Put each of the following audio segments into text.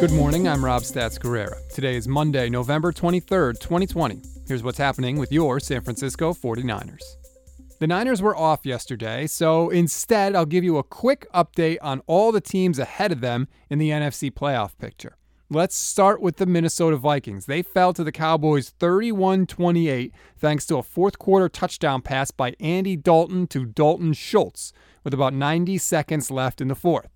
Good morning, I'm Rob Stats Guerrera. Today is Monday, November 23rd, 2020. Here's what's happening with your San Francisco 49ers. The Niners were off yesterday, so instead, I'll give you a quick update on all the teams ahead of them in the NFC playoff picture. Let's start with the Minnesota Vikings. They fell to the Cowboys 31 28 thanks to a fourth quarter touchdown pass by Andy Dalton to Dalton Schultz with about 90 seconds left in the fourth.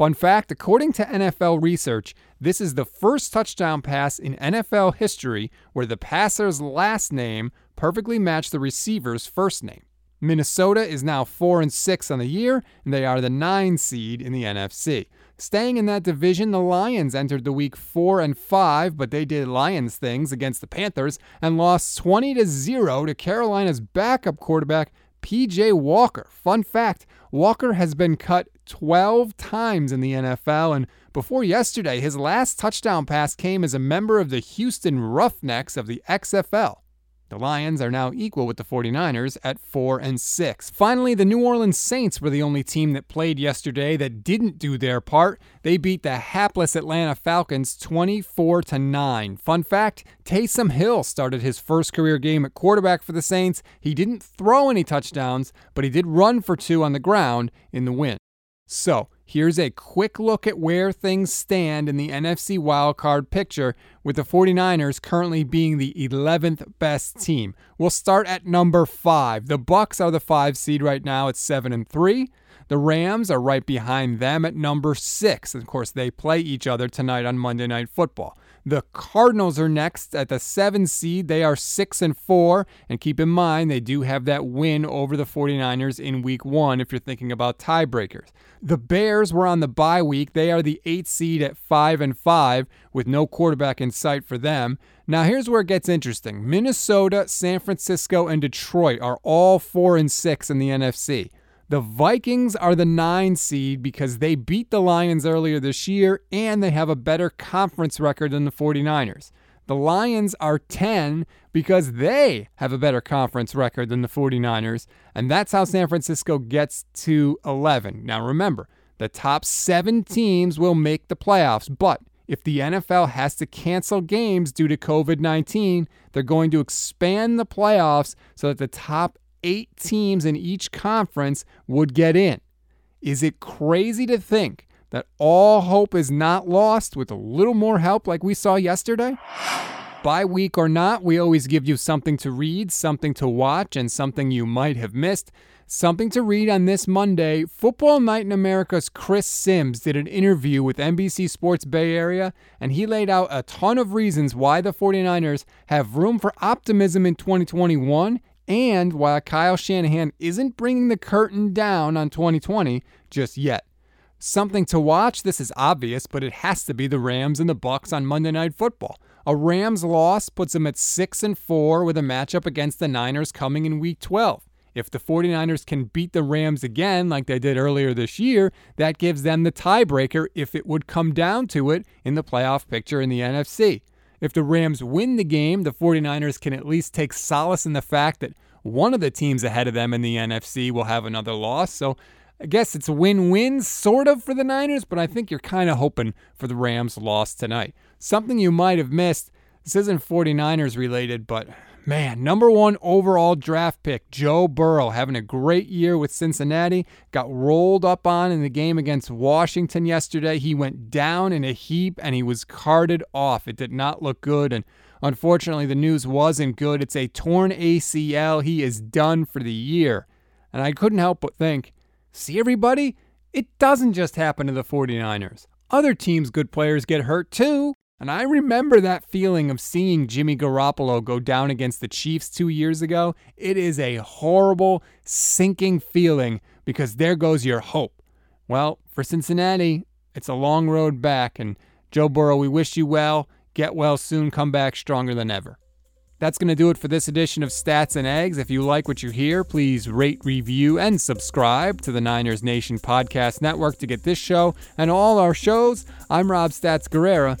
Fun fact according to NFL research, this is the first touchdown pass in NFL history where the passer's last name perfectly matched the receiver's first name. Minnesota is now 4 and 6 on the year, and they are the 9 seed in the NFC. Staying in that division, the Lions entered the week 4 and 5, but they did Lions things against the Panthers and lost 20 to 0 to Carolina's backup quarterback PJ Walker. Fun fact, Walker has been cut 12 times in the NFL and before yesterday, his last touchdown pass came as a member of the Houston Roughnecks of the XFL. The Lions are now equal with the 49ers at 4 and 6. Finally, the New Orleans Saints were the only team that played yesterday that didn't do their part. They beat the hapless Atlanta Falcons 24 to 9. Fun fact, Taysom Hill started his first career game at quarterback for the Saints. He didn't throw any touchdowns, but he did run for 2 on the ground in the win. So, here's a quick look at where things stand in the NFC wildcard picture, with the 49ers currently being the 11th best team. We'll start at number 5. The Bucks are the 5 seed right now at 7 and 3. The Rams are right behind them at number 6. Of course, they play each other tonight on Monday Night Football. The Cardinals are next at the 7 seed. They are 6 and 4 and keep in mind they do have that win over the 49ers in week 1 if you're thinking about tiebreakers. The Bears were on the bye week. They are the eight seed at 5 and 5 with no quarterback in sight for them. Now here's where it gets interesting. Minnesota, San Francisco and Detroit are all 4 and 6 in the NFC. The Vikings are the nine seed because they beat the Lions earlier this year and they have a better conference record than the 49ers. The Lions are 10 because they have a better conference record than the 49ers, and that's how San Francisco gets to 11. Now remember, the top seven teams will make the playoffs, but if the NFL has to cancel games due to COVID 19, they're going to expand the playoffs so that the top eight teams in each conference would get in. Is it crazy to think that all hope is not lost with a little more help like we saw yesterday? Bye week or not, we always give you something to read, something to watch, and something you might have missed. Something to read on this Monday. Football Night in America's Chris Sims did an interview with NBC Sports Bay Area, and he laid out a ton of reasons why the 49ers have room for optimism in 2021 and why Kyle Shanahan isn't bringing the curtain down on 2020 just yet. Something to watch, this is obvious, but it has to be the Rams and the Bucks on Monday Night Football. A Rams loss puts them at 6 and 4 with a matchup against the Niners coming in week 12. If the 49ers can beat the Rams again like they did earlier this year, that gives them the tiebreaker if it would come down to it in the playoff picture in the NFC. If the Rams win the game, the 49ers can at least take solace in the fact that one of the teams ahead of them in the NFC will have another loss. So I guess it's a win win, sort of, for the Niners, but I think you're kind of hoping for the Rams' loss tonight. Something you might have missed this isn't 49ers related, but man, number one overall draft pick, Joe Burrow, having a great year with Cincinnati, got rolled up on in the game against Washington yesterday. He went down in a heap and he was carted off. It did not look good. And unfortunately, the news wasn't good. It's a torn ACL. He is done for the year. And I couldn't help but think, see, everybody, it doesn't just happen to the 49ers. Other teams' good players get hurt too. And I remember that feeling of seeing Jimmy Garoppolo go down against the Chiefs two years ago. It is a horrible, sinking feeling because there goes your hope. Well, for Cincinnati, it's a long road back. And Joe Burrow, we wish you well. Get well soon. Come back stronger than ever. That's going to do it for this edition of Stats and Eggs. If you like what you hear, please rate, review, and subscribe to the Niners Nation Podcast Network to get this show and all our shows. I'm Rob Stats Guerrera.